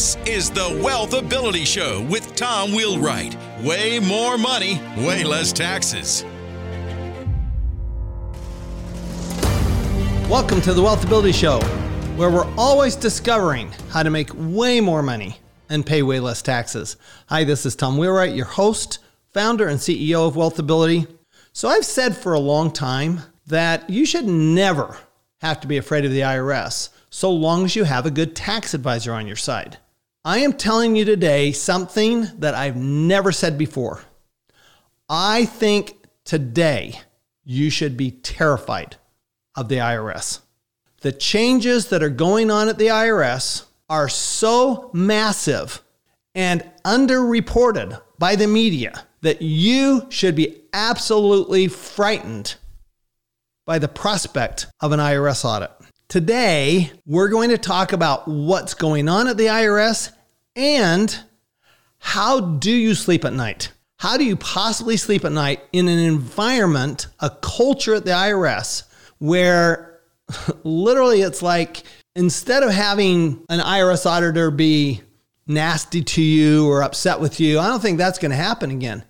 This is the WealthAbility Show with Tom Wheelwright. Way more money, way less taxes. Welcome to the WealthAbility Show, where we're always discovering how to make way more money and pay way less taxes. Hi, this is Tom Wheelwright, your host, founder, and CEO of WealthAbility. So, I've said for a long time that you should never have to be afraid of the IRS so long as you have a good tax advisor on your side. I am telling you today something that I've never said before. I think today you should be terrified of the IRS. The changes that are going on at the IRS are so massive and underreported by the media that you should be absolutely frightened by the prospect of an IRS audit. Today, we're going to talk about what's going on at the IRS and how do you sleep at night? How do you possibly sleep at night in an environment, a culture at the IRS where literally it's like instead of having an IRS auditor be nasty to you or upset with you, I don't think that's going to happen again.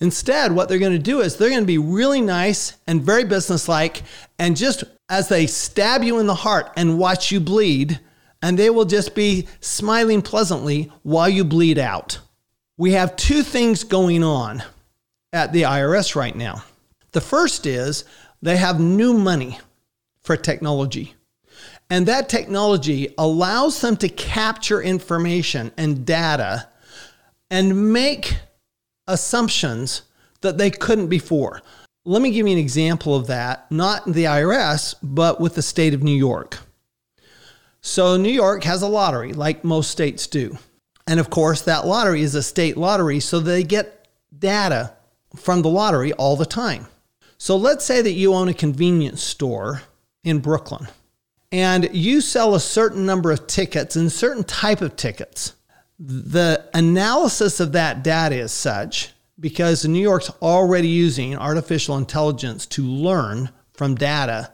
Instead, what they're going to do is they're going to be really nice and very businesslike and just as they stab you in the heart and watch you bleed, and they will just be smiling pleasantly while you bleed out. We have two things going on at the IRS right now. The first is they have new money for technology. And that technology allows them to capture information and data and make assumptions that they couldn't before. Let me give you an example of that, not the IRS, but with the state of New York. So, New York has a lottery, like most states do. And of course, that lottery is a state lottery, so they get data from the lottery all the time. So, let's say that you own a convenience store in Brooklyn and you sell a certain number of tickets and certain type of tickets. The analysis of that data is such because New York's already using artificial intelligence to learn from data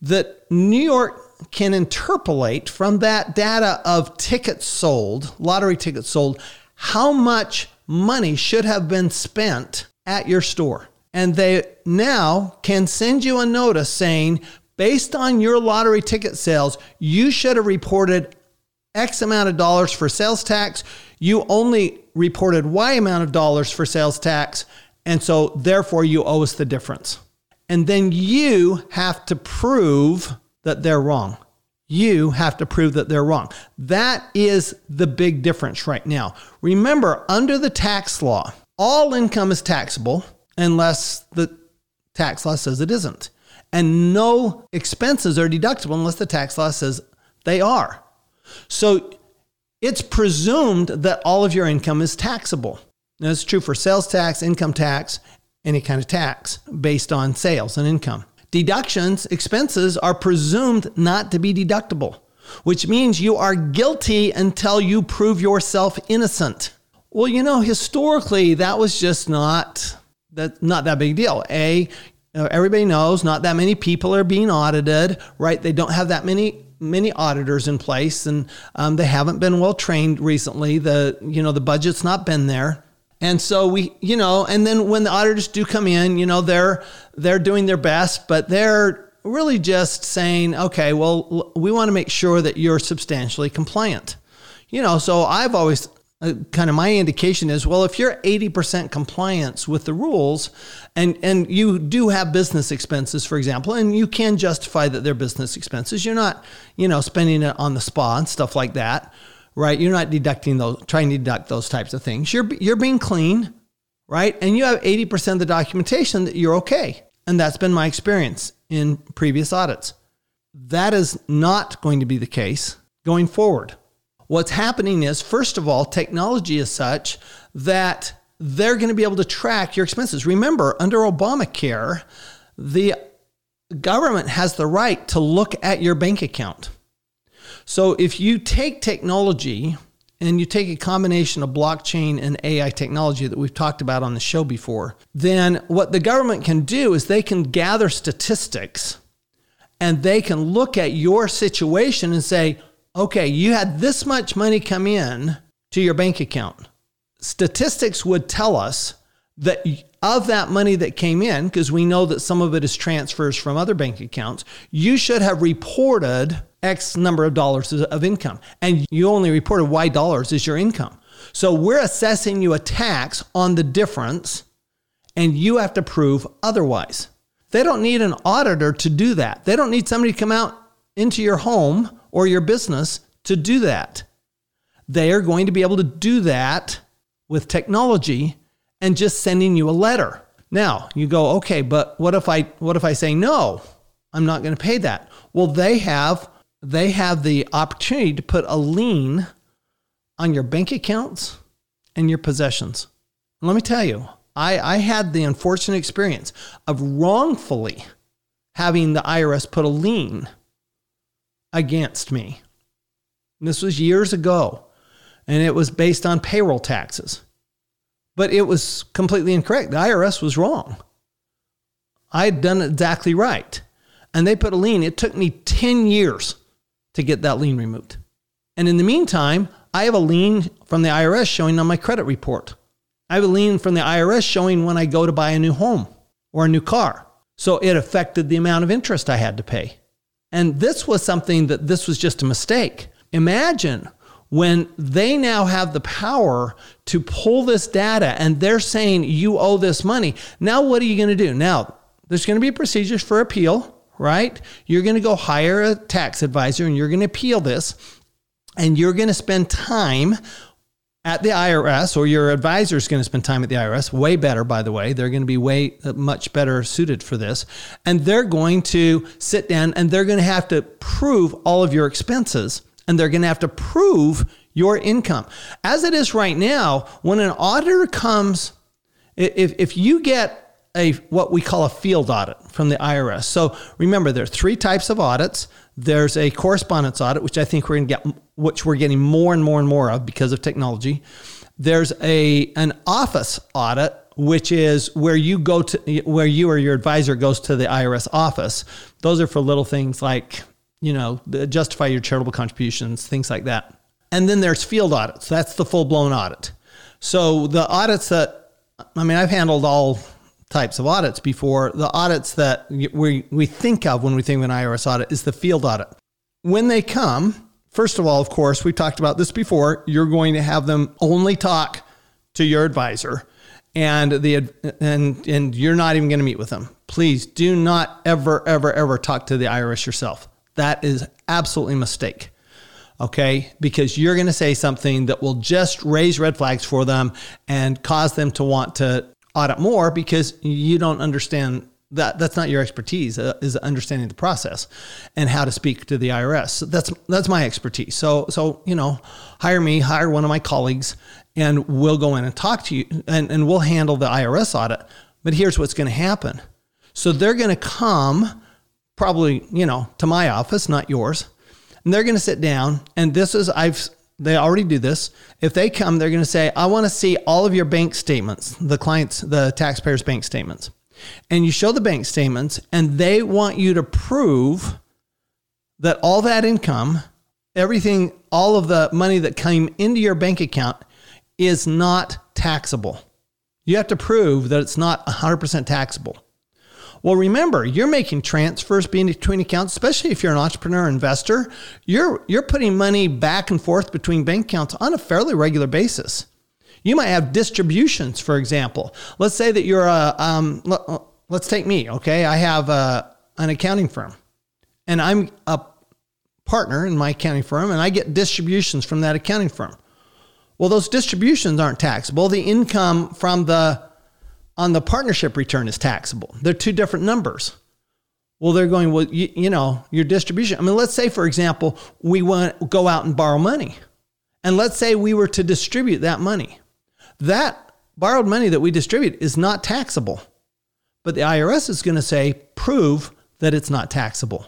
that New York can interpolate from that data of tickets sold, lottery tickets sold, how much money should have been spent at your store. And they now can send you a notice saying, based on your lottery ticket sales, you should have reported X amount of dollars for sales tax. You only reported Y amount of dollars for sales tax. And so therefore you owe us the difference. And then you have to prove that they're wrong. You have to prove that they're wrong. That is the big difference right now. Remember, under the tax law, all income is taxable unless the tax law says it isn't. And no expenses are deductible unless the tax law says they are. So it's presumed that all of your income is taxable. That's true for sales tax, income tax, any kind of tax based on sales and income. Deductions, expenses are presumed not to be deductible, which means you are guilty until you prove yourself innocent. Well, you know, historically, that was just not that not that big deal. A, everybody knows not that many people are being audited, right? They don't have that many many auditors in place, and um, they haven't been well trained recently. The you know the budget's not been there, and so we you know, and then when the auditors do come in, you know they're they're doing their best, but they're really just saying, okay, well we want to make sure that you're substantially compliant. You know, so I've always uh, kind of my indication is well if you're 80% compliance with the rules and and you do have business expenses for example and you can justify that they're business expenses you're not you know spending it on the spa and stuff like that right? You're not deducting those trying to deduct those types of things. You're you're being clean right? And you have 80% of the documentation that you're okay. And that's been my experience in previous audits. That is not going to be the case going forward. What's happening is, first of all, technology is such that they're going to be able to track your expenses. Remember, under Obamacare, the government has the right to look at your bank account. So if you take technology and you take a combination of blockchain and AI technology that we've talked about on the show before, then what the government can do is they can gather statistics and they can look at your situation and say, okay, you had this much money come in to your bank account. Statistics would tell us that of that money that came in, because we know that some of it is transfers from other bank accounts, you should have reported X number of dollars of income. And you only reported Y dollars as your income. So we're assessing you a tax on the difference, and you have to prove otherwise. They don't need an auditor to do that. They don't need somebody to come out into your home or your business to do that. They are going to be able to do that with technology and just sending you a letter. Now, you go, "Okay, but what if I what if I say no? I'm not going to pay that." Well, they have they have the opportunity to put a lien on your bank accounts and your possessions. Let me tell you, I, I had the unfortunate experience of wrongfully having the IRS put a lien against me. And this was years ago, and it was based on payroll taxes. But it was completely incorrect. The IRS was wrong. I had done it exactly right. And they put a lien. It took me 10 years to get that lien removed. And in the meantime, I have a lien from the IRS showing on my credit report. I have a lien from the IRS showing when I go to buy a new home or a new car. So it affected the amount of interest I had to pay. And this was something that this was just a mistake. Imagine when they now have the power to pull this data and they're saying you owe this money. Now, what are you going to do? Now, there's going to be procedures for appeal right? You're going to go hire a tax advisor and you're going to appeal this and you're going to spend time at the IRS, or your advisor is going to spend time at the IRS, way better, by the way. They're going to be way uh, much better suited for this. And they're going to sit down and they're going to have to prove all of your expenses and they're going to have to prove your income. As it is right now, when an auditor comes, if, if you get a what we call a field audit from the IRS. So remember, there are three types of audits. There's a correspondence audit, which I think we're going to get, which we're getting more and more and more of because of technology. There's a an office audit, which is where you go to where you or your advisor goes to the IRS office. Those are for little things like you know justify your charitable contributions, things like that. And then there's field audits. That's the full blown audit. So the audits that I mean, I've handled all types of audits before. The audits that we, we think of when we think of an IRS audit is the field audit. When they come, first of all, of course, we talked about this before, you're going to have them only talk to your advisor and the and and you're not even going to meet with them. Please do not ever ever ever talk to the IRS yourself. That is absolutely a mistake. Okay? Because you're going to say something that will just raise red flags for them and cause them to want to audit more because you don't understand that that's not your expertise uh, is understanding the process and how to speak to the IRS. So that's that's my expertise. So so you know, hire me, hire one of my colleagues, and we'll go in and talk to you, and, and we'll handle the IRS audit. But here's what's going to happen. So they're going to come, probably you know, to my office, not yours, and they're going to sit down. And this is I've they already do this. If they come, they're going to say, I want to see all of your bank statements, the client's, the taxpayer's bank statements. And you show the bank statements, and they want you to prove that all that income, everything, all of the money that came into your bank account is not taxable. You have to prove that it's not 100% taxable. Well, remember, you're making transfers between accounts, especially if you're an entrepreneur investor. You're you're putting money back and forth between bank accounts on a fairly regular basis. You might have distributions, for example. Let's say that you're a um, let's take me. Okay, I have a, an accounting firm, and I'm a partner in my accounting firm, and I get distributions from that accounting firm. Well, those distributions aren't taxable. The income from the on the partnership return is taxable. They're two different numbers. Well, they're going, well, you, you know, your distribution. I mean, let's say, for example, we want go out and borrow money. And let's say we were to distribute that money. That borrowed money that we distribute is not taxable. But the IRS is going to say, prove that it's not taxable.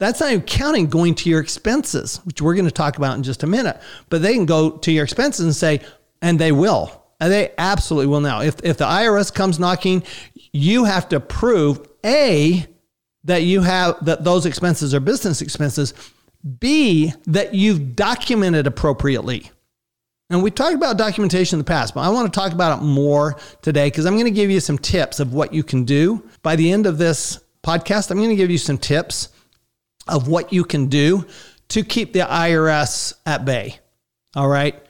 That's not even counting going to your expenses, which we're going to talk about in just a minute. But they can go to your expenses and say, and they will, and they absolutely will now. If, if the IRS comes knocking, you have to prove A, that you have that those expenses are business expenses, B, that you've documented appropriately. And we talked about documentation in the past, but I want to talk about it more today because I'm going to give you some tips of what you can do. By the end of this podcast, I'm going to give you some tips of what you can do to keep the IRS at bay. All right.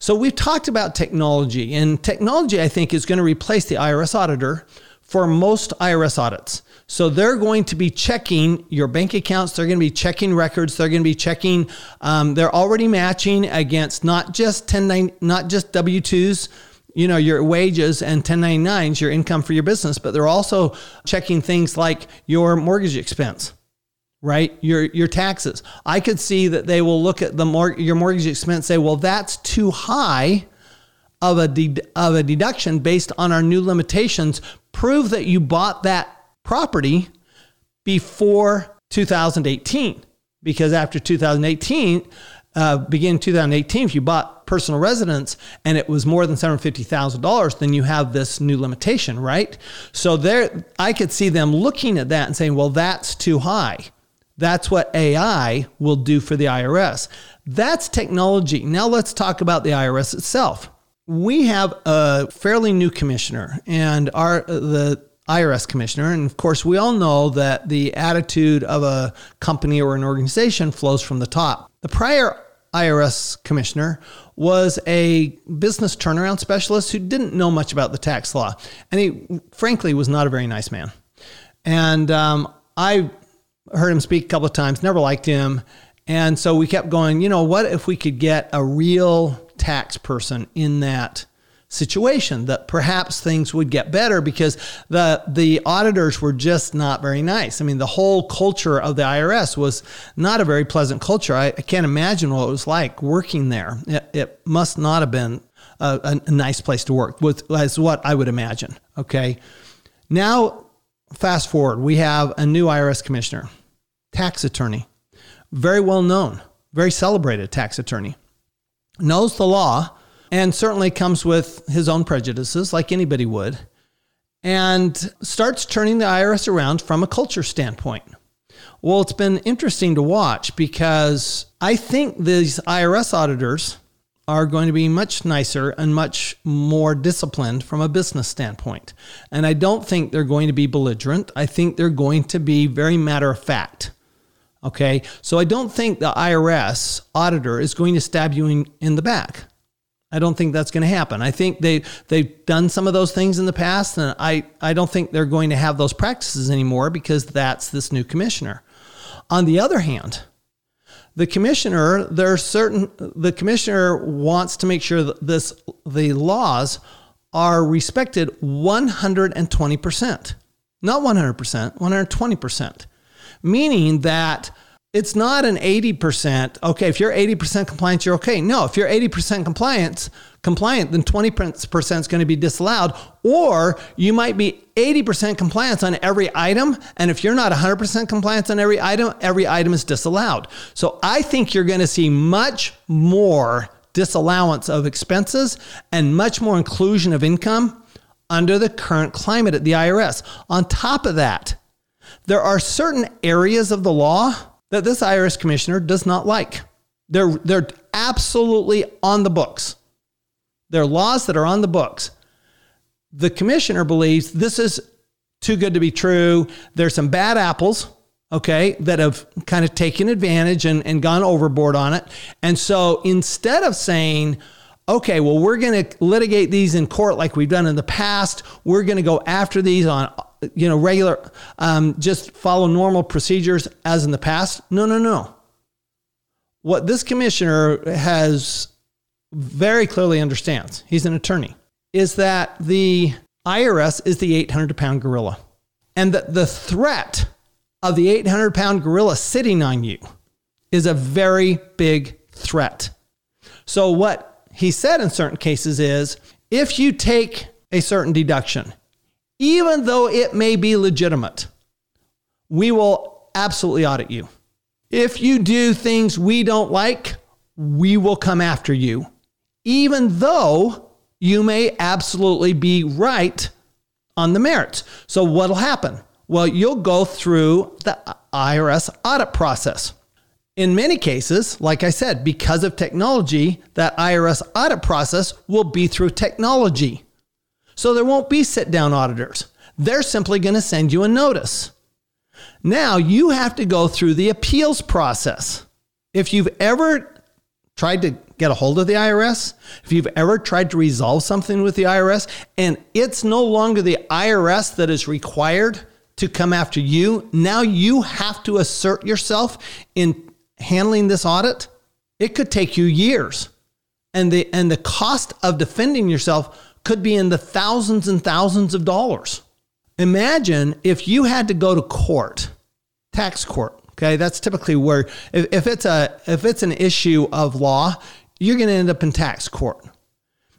So we've talked about technology, and technology, I think, is going to replace the IRS auditor for most IRS audits. So they're going to be checking your bank accounts. They're going to be checking records. They're going to be checking. Um, they're already matching against not just 10, not just W twos, you know, your wages and 1099s, your income for your business, but they're also checking things like your mortgage expense right? Your your taxes. I could see that they will look at the mor- your mortgage expense and say, "Well, that's too high of a de- of a deduction based on our new limitations. Prove that you bought that property before 2018 because after 2018 uh, begin 2018 if you bought personal residence and it was more than $750,000 then you have this new limitation right so there I could see them looking at that and saying well that's too high that's what AI will do for the IRS. That's technology. Now let's talk about the IRS itself. We have a fairly new commissioner, and our the IRS commissioner, and of course we all know that the attitude of a company or an organization flows from the top. The prior IRS commissioner was a business turnaround specialist who didn't know much about the tax law, and he frankly was not a very nice man. And um, I heard him speak a couple of times, never liked him. And so we kept going, you know, what if we could get a real tax person in that situation that perhaps things would get better because the the auditors were just not very nice. I mean, the whole culture of the IRS was not a very pleasant culture. I, I can't imagine what it was like working there. It, it must not have been a, a nice place to work. Was, was what I would imagine. Okay, now fast forward, we have a new IRS commissioner tax attorney, very well known, very celebrated tax attorney, knows the law, and certainly comes with his own prejudices, like anybody would, and starts turning the IRS around from a culture standpoint. Well, it's been interesting to watch because I think these IRS auditors are going to be much nicer and much more disciplined from a business standpoint. And I don't think they're going to be belligerent. I think they're going to be very matter of fact. Okay. So I don't think the IRS auditor is going to stab you in, in the back. I don't think that's going to happen. I think they they've done some of those things in the past, and I, I don't think they're going to have those practices anymore because that's this new commissioner. On the other hand, the commissioner, there are certain the commissioner wants to make sure that this the laws are respected 120%. Not 100%, 120% meaning that it's not an 80%. Okay, if you're 80% compliant, you're okay. No, if you're 80% compliant, compliant, then 20% is going to be disallowed. Or you might be 80% compliance on every item. And if you're not 100% compliance on every item, every item is disallowed. So I think you're going to see much more disallowance of expenses and much more inclusion of income under the current climate at the IRS. On top of that, there are certain areas of the law that this IRS commissioner does not like. They're, they're absolutely on the books. They're laws that are on the books. The commissioner believes this is too good to be true. There's some bad apples, okay, that have kind of taken advantage and, and gone overboard on it. And so instead of saying, okay, well, we're going to litigate these in court like we've done in the past, we're going to go after these on you know, regular, um, just follow normal procedures as in the past. No, no, no. What this commissioner has very clearly understands, he's an attorney, is that the IRS is the 800 pound gorilla. And that the threat of the 800 pound gorilla sitting on you is a very big threat. So, what he said in certain cases is if you take a certain deduction, even though it may be legitimate, we will absolutely audit you. If you do things we don't like, we will come after you, even though you may absolutely be right on the merits. So, what'll happen? Well, you'll go through the IRS audit process. In many cases, like I said, because of technology, that IRS audit process will be through technology. So there won't be sit down auditors. They're simply going to send you a notice. Now you have to go through the appeals process. If you've ever tried to get a hold of the IRS, if you've ever tried to resolve something with the IRS and it's no longer the IRS that is required to come after you, now you have to assert yourself in handling this audit. It could take you years. And the and the cost of defending yourself could be in the thousands and thousands of dollars. Imagine if you had to go to court, tax court. Okay, that's typically where if, if it's a if it's an issue of law, you're going to end up in tax court.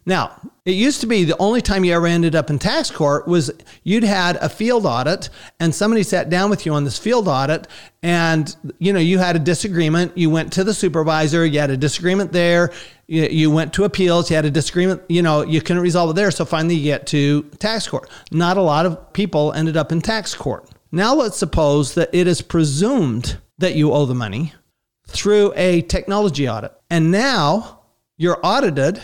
Now, it used to be the only time you ever ended up in tax court was you'd had a field audit and somebody sat down with you on this field audit and you know you had a disagreement. You went to the supervisor. You had a disagreement there. You, went to appeals. You had a disagreement. You know you couldn't resolve it there. So finally you get to tax court. Not a lot of people ended up in tax court. Now let's suppose that it is presumed that you owe the money through a technology audit. And now you're audited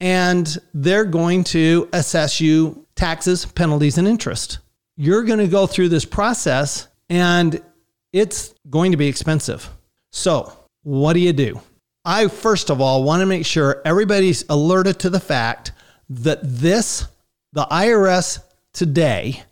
and they're going to assess you taxes, penalties, and interest. You're going to go through this process and it's going to be expensive. So, what do you do? I, first of all, want to make sure everybody's alerted to the fact that this, the IRS today,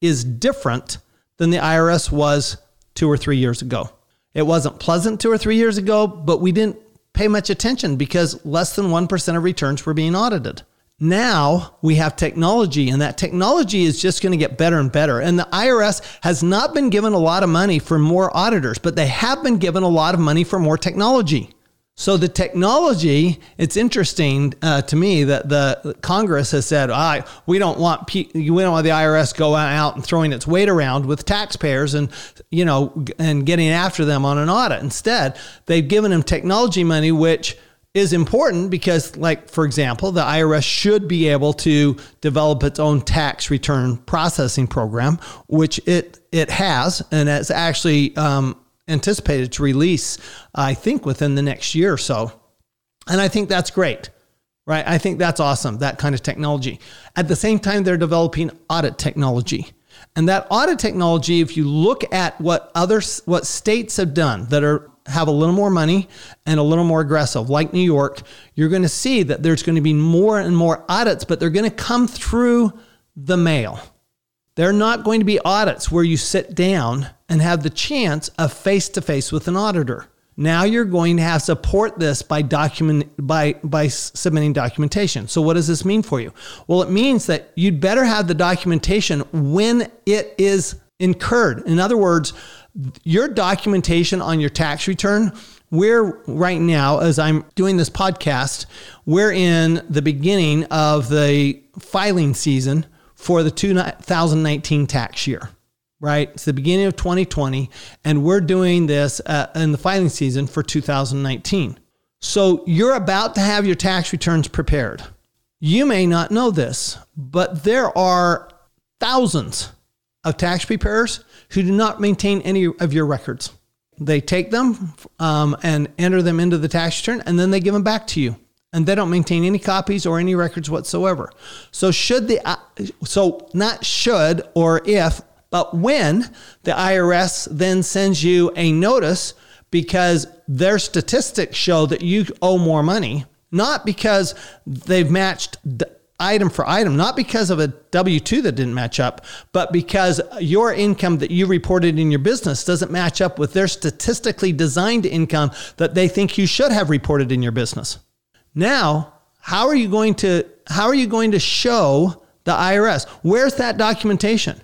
is different than the IRS was two or three years ago. It wasn't pleasant two or three years ago, but we didn't pay much attention because less than 1% of returns were being audited. Now we have technology, and that technology is just going to get better and better. And the IRS has not been given a lot of money for more auditors, but they have been given a lot of money for more technology. So the technology, it's interesting uh, to me that the Congress has said, "I we don't want we don't want the IRS going out and throwing its weight around with taxpayers and you know and getting after them on an audit." Instead, they've given them technology money, which is important because, like for example, the IRS should be able to develop its own tax return processing program, which it it has, and it's actually um, anticipated to release, I think, within the next year or so. And I think that's great, right? I think that's awesome, that kind of technology. At the same time, they're developing audit technology. And that audit technology, if you look at what other what states have done that are have a little more money and a little more aggressive, like New York, you're going to see that there's going to be more and more audits, but they're going to come through the mail. They're not going to be audits where you sit down and have the chance of face to face with an auditor. Now you're going to have support this by document by by submitting documentation. So what does this mean for you? Well, it means that you'd better have the documentation when it is incurred. In other words, your documentation on your tax return we're right now, as I'm doing this podcast, we're in the beginning of the filing season for the 2019 tax year, right? It's the beginning of 2020, and we're doing this uh, in the filing season for 2019. So you're about to have your tax returns prepared. You may not know this, but there are thousands of tax preparers who do not maintain any of your records. They take them um, and enter them into the tax return, and then they give them back to you and they don't maintain any copies or any records whatsoever. So should the uh, so not should or if, but when the IRS then sends you a notice because their statistics show that you owe more money, not because they've matched item for item, not because of a W 2 that didn't match up, but because your income that you reported in your business doesn't match up with their statistically designed income that they think you should have reported in your business. Now, how are you going to how are you going to show the IRS? Where's that documentation?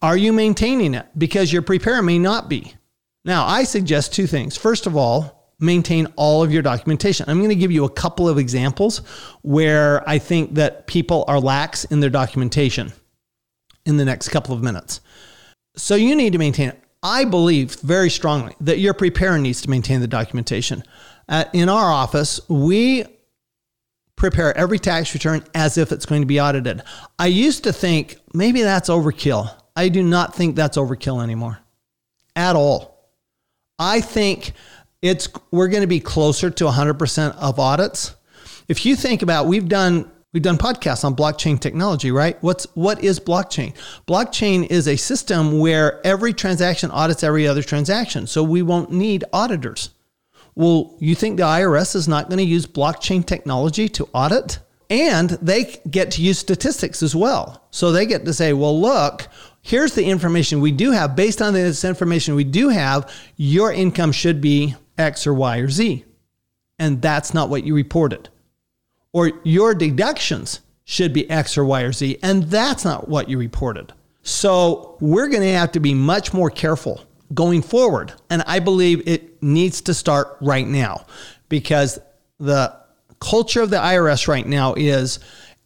Are you maintaining it? Because your preparer may not be. Now, I suggest two things. First of all, maintain all of your documentation. I'm going to give you a couple of examples where I think that people are lax in their documentation in the next couple of minutes. So you need to maintain it. I believe very strongly that your preparer needs to maintain the documentation. At, in our office, we prepare every tax return as if it's going to be audited. I used to think maybe that's overkill. I do not think that's overkill anymore at all. I think it's we're going to be closer to 100% of audits. If you think about we've done we've done podcasts on blockchain technology, right? What's what is blockchain? Blockchain is a system where every transaction audits every other transaction. So we won't need auditors. Well, you think the IRS is not going to use blockchain technology to audit? And they get to use statistics as well. So they get to say, well, look, here's the information we do have. Based on this information we do have, your income should be X or Y or Z. And that's not what you reported. Or your deductions should be X or Y or Z. And that's not what you reported. So we're going to have to be much more careful going forward. And I believe it needs to start right now because the culture of the IRS right now is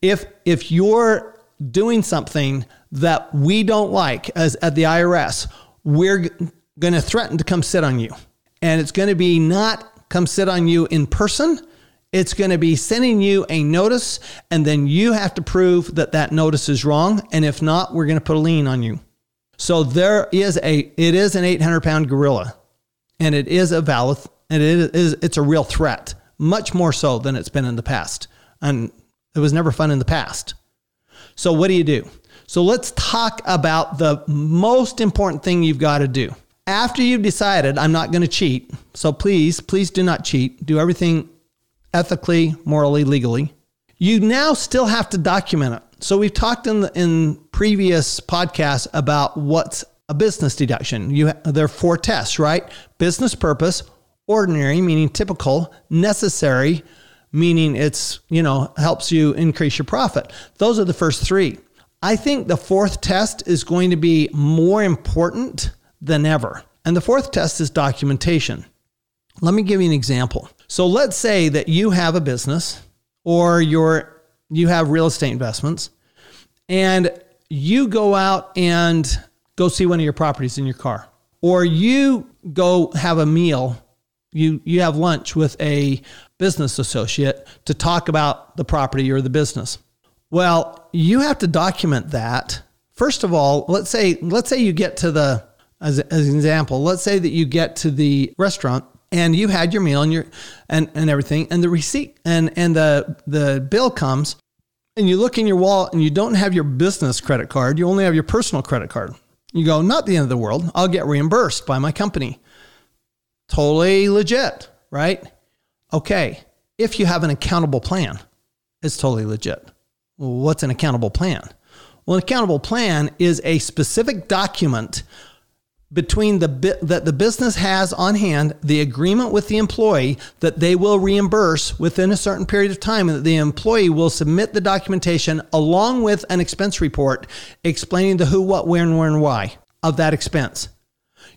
if if you're doing something that we don't like as at the IRS, we're going to threaten to come sit on you. And it's going to be not come sit on you in person. It's going to be sending you a notice and then you have to prove that that notice is wrong and if not, we're going to put a lien on you. So there is a it is an 800 pound gorilla, and it is a valid and it is it's a real threat, much more so than it's been in the past, and it was never fun in the past. So what do you do? So let's talk about the most important thing you've got to do after you've decided I'm not going to cheat. So please, please do not cheat. Do everything ethically, morally, legally. You now still have to document it. So we've talked in the, in previous podcast about what's a business deduction. You there are four tests, right? Business purpose, ordinary meaning typical, necessary meaning it's, you know, helps you increase your profit. Those are the first 3. I think the fourth test is going to be more important than ever. And the fourth test is documentation. Let me give you an example. So let's say that you have a business or you're you have real estate investments and you go out and go see one of your properties in your car, or you go have a meal, you, you have lunch with a business associate to talk about the property or the business. Well, you have to document that. First of all, let's say let's say you get to the as, as an example, let's say that you get to the restaurant and you had your meal and your and, and everything and the receipt and and the the bill comes and you look in your wallet and you don't have your business credit card, you only have your personal credit card. You go, not the end of the world. I'll get reimbursed by my company. Totally legit, right? Okay. If you have an accountable plan, it's totally legit. What's an accountable plan? Well, an accountable plan is a specific document between the that the business has on hand the agreement with the employee that they will reimburse within a certain period of time and that the employee will submit the documentation along with an expense report explaining the who what where and where and why of that expense.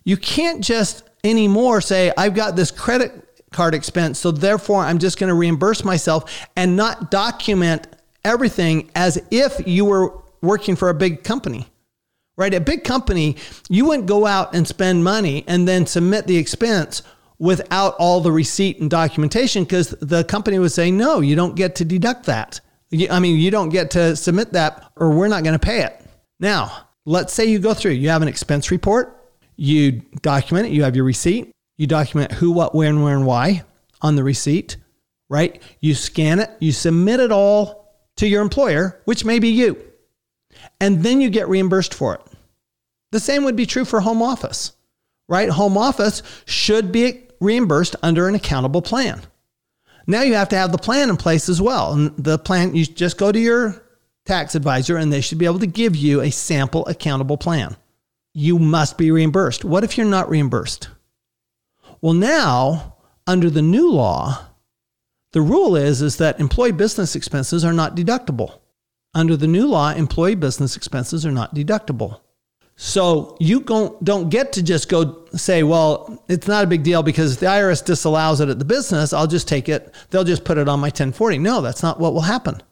You can't just anymore say i've got this credit card expense so therefore i'm just going to reimburse myself and not document everything as if you were working for a big company right? A big company, you wouldn't go out and spend money and then submit the expense without all the receipt and documentation because the company would say, no, you don't get to deduct that. I mean, you don't get to submit that or we're not going to pay it. Now, let's say you go through, you have an expense report, you document it, you have your receipt, you document who, what, when, where, and why on the receipt, right? You scan it, you submit it all to your employer, which may be you, and then you get reimbursed for it. The same would be true for home office, right? Home office should be reimbursed under an accountable plan. Now you have to have the plan in place as well. And the plan, you just go to your tax advisor and they should be able to give you a sample accountable plan. You must be reimbursed. What if you're not reimbursed? Well, now, under the new law, the rule is, is that employee business expenses are not deductible. Under the new law, employee business expenses are not deductible. So you don't get to just go say, well, it's not a big deal because the IRS disallows it at the business, I'll just take it. They'll just put it on my 1040. No, that's not what will happen.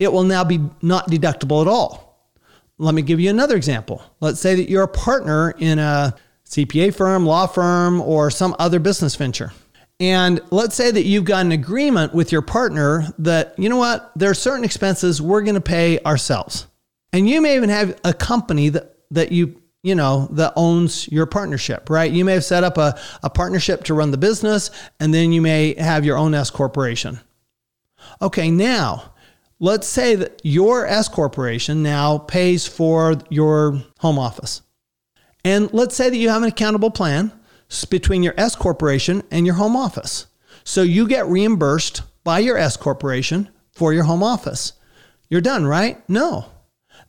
It will now be not deductible at all. Let me give you another example. Let's say that you're a partner in a CPA firm, law firm, or some other business venture. And let's say that you've got an agreement with your partner that, you know what, there are certain expenses we're going to pay ourselves. And you may even have a company that that you you know, that owns your partnership, right? You may have set up a, a partnership to run the business, and then you may have your own S corporation. Okay, now let's say that your S corporation now pays for your home office. And let's say that you have an accountable plan between your S corporation and your home office. So you get reimbursed by your S corporation for your home office. You're done, right? No.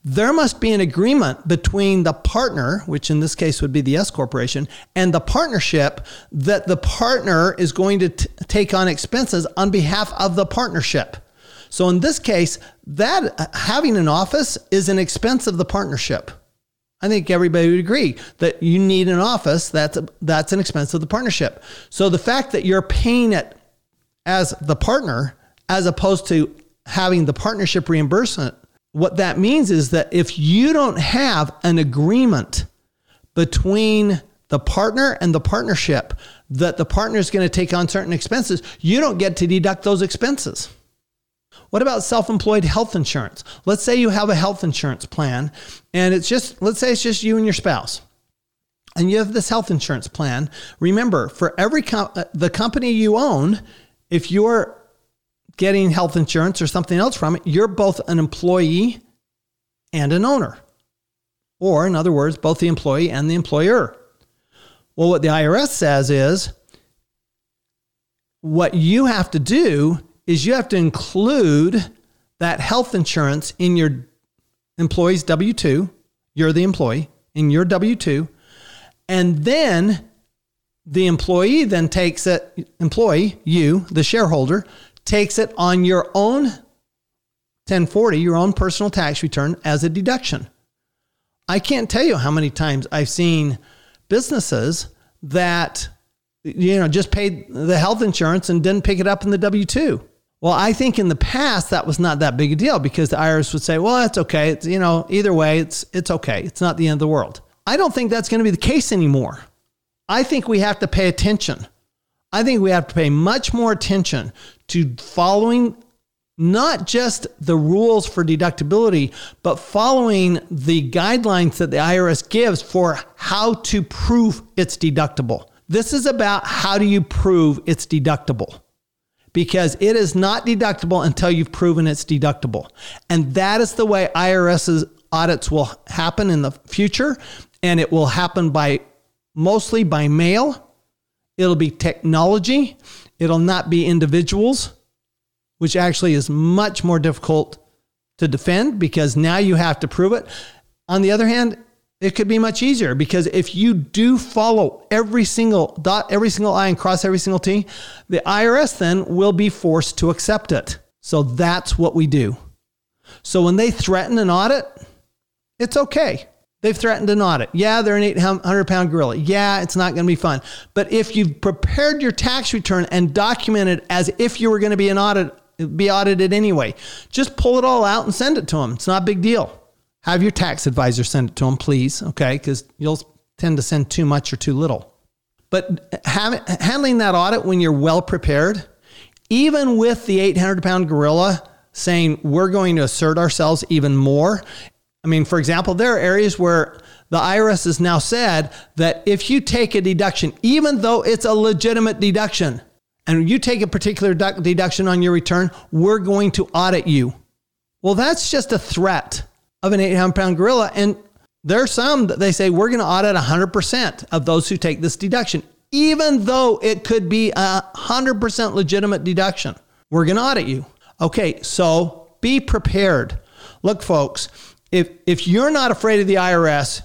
There must be an agreement between the partner, which in this case would be the S corporation, and the partnership that the partner is going to t- take on expenses on behalf of the partnership. So in this case, that having an office is an expense of the partnership. I think everybody would agree that you need an office. That's a, that's an expense of the partnership. So the fact that you're paying it as the partner, as opposed to having the partnership reimbursement, what that means is that if you don't have an agreement between the partner and the partnership that the partner is going to take on certain expenses, you don't get to deduct those expenses. What about self employed health insurance? Let's say you have a health insurance plan and it's just, let's say it's just you and your spouse. And you have this health insurance plan. Remember, for every com- uh, the company you own, if you're getting health insurance or something else from it, you're both an employee and an owner. Or, in other words, both the employee and the employer. Well, what the IRS says is what you have to do is you have to include that health insurance in your employee's W 2. You're the employee in your W 2. And then the employee then takes it, employee, you, the shareholder, takes it on your own 1040, your own personal tax return as a deduction. I can't tell you how many times I've seen businesses that you know just paid the health insurance and didn't pick it up in the W2. Well, I think in the past that was not that big a deal because the IRS would say, "Well, it's okay. It's you know, either way, it's it's okay. It's not the end of the world." I don't think that's going to be the case anymore. I think we have to pay attention. I think we have to pay much more attention to following not just the rules for deductibility, but following the guidelines that the IRS gives for how to prove it's deductible. This is about how do you prove it's deductible because it is not deductible until you've proven it's deductible. And that is the way IRS's audits will happen in the future. And it will happen by mostly by mail. It'll be technology. It'll not be individuals, which actually is much more difficult to defend because now you have to prove it. On the other hand, it could be much easier because if you do follow every single dot, every single I and cross every single T, the IRS then will be forced to accept it. So that's what we do. So when they threaten an audit, it's okay. They've threatened an audit. Yeah, they're an 800 pound gorilla. Yeah, it's not going to be fun. But if you've prepared your tax return and documented as if you were going to be an audit, be audited anyway, just pull it all out and send it to them. It's not a big deal. Have your tax advisor send it to them, please, okay? Because you'll tend to send too much or too little. But have, handling that audit when you're well prepared, even with the 800 pound gorilla saying we're going to assert ourselves even more. I mean, for example, there are areas where the IRS has now said that if you take a deduction, even though it's a legitimate deduction, and you take a particular deduction on your return, we're going to audit you. Well, that's just a threat of an 800 pound gorilla. And there are some that they say we're going to audit 100% of those who take this deduction, even though it could be a 100% legitimate deduction. We're going to audit you. Okay, so be prepared. Look, folks, if, if you're not afraid of the IRS,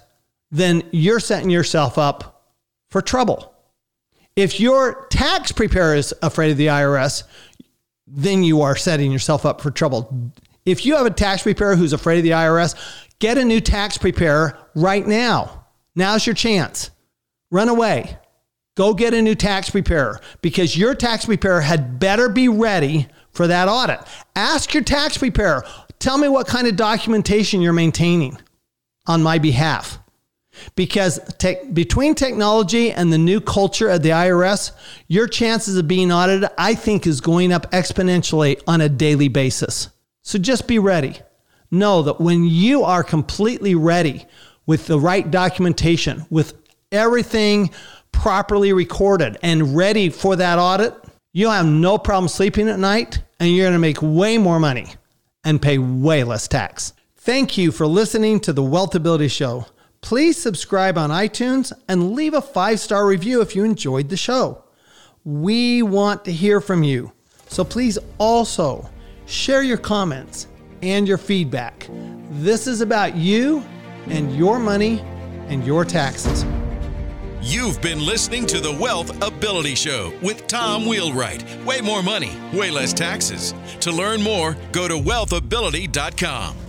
then you're setting yourself up for trouble. If your tax preparer is afraid of the IRS, then you are setting yourself up for trouble. If you have a tax preparer who's afraid of the IRS, get a new tax preparer right now. Now's your chance. Run away. Go get a new tax preparer because your tax preparer had better be ready for that audit. Ask your tax preparer, tell me what kind of documentation you're maintaining on my behalf. Because between technology and the new culture at the IRS, your chances of being audited, I think, is going up exponentially on a daily basis. So just be ready. Know that when you are completely ready with the right documentation, with everything properly recorded and ready for that audit, you'll have no problem sleeping at night and you're going to make way more money and pay way less tax. Thank you for listening to the WealthAbility Show. Please subscribe on iTunes and leave a five star review if you enjoyed the show. We want to hear from you. So please also share your comments and your feedback. This is about you and your money and your taxes. You've been listening to the WealthAbility Show with Tom Wheelwright. Way more money, way less taxes. To learn more, go to wealthability.com.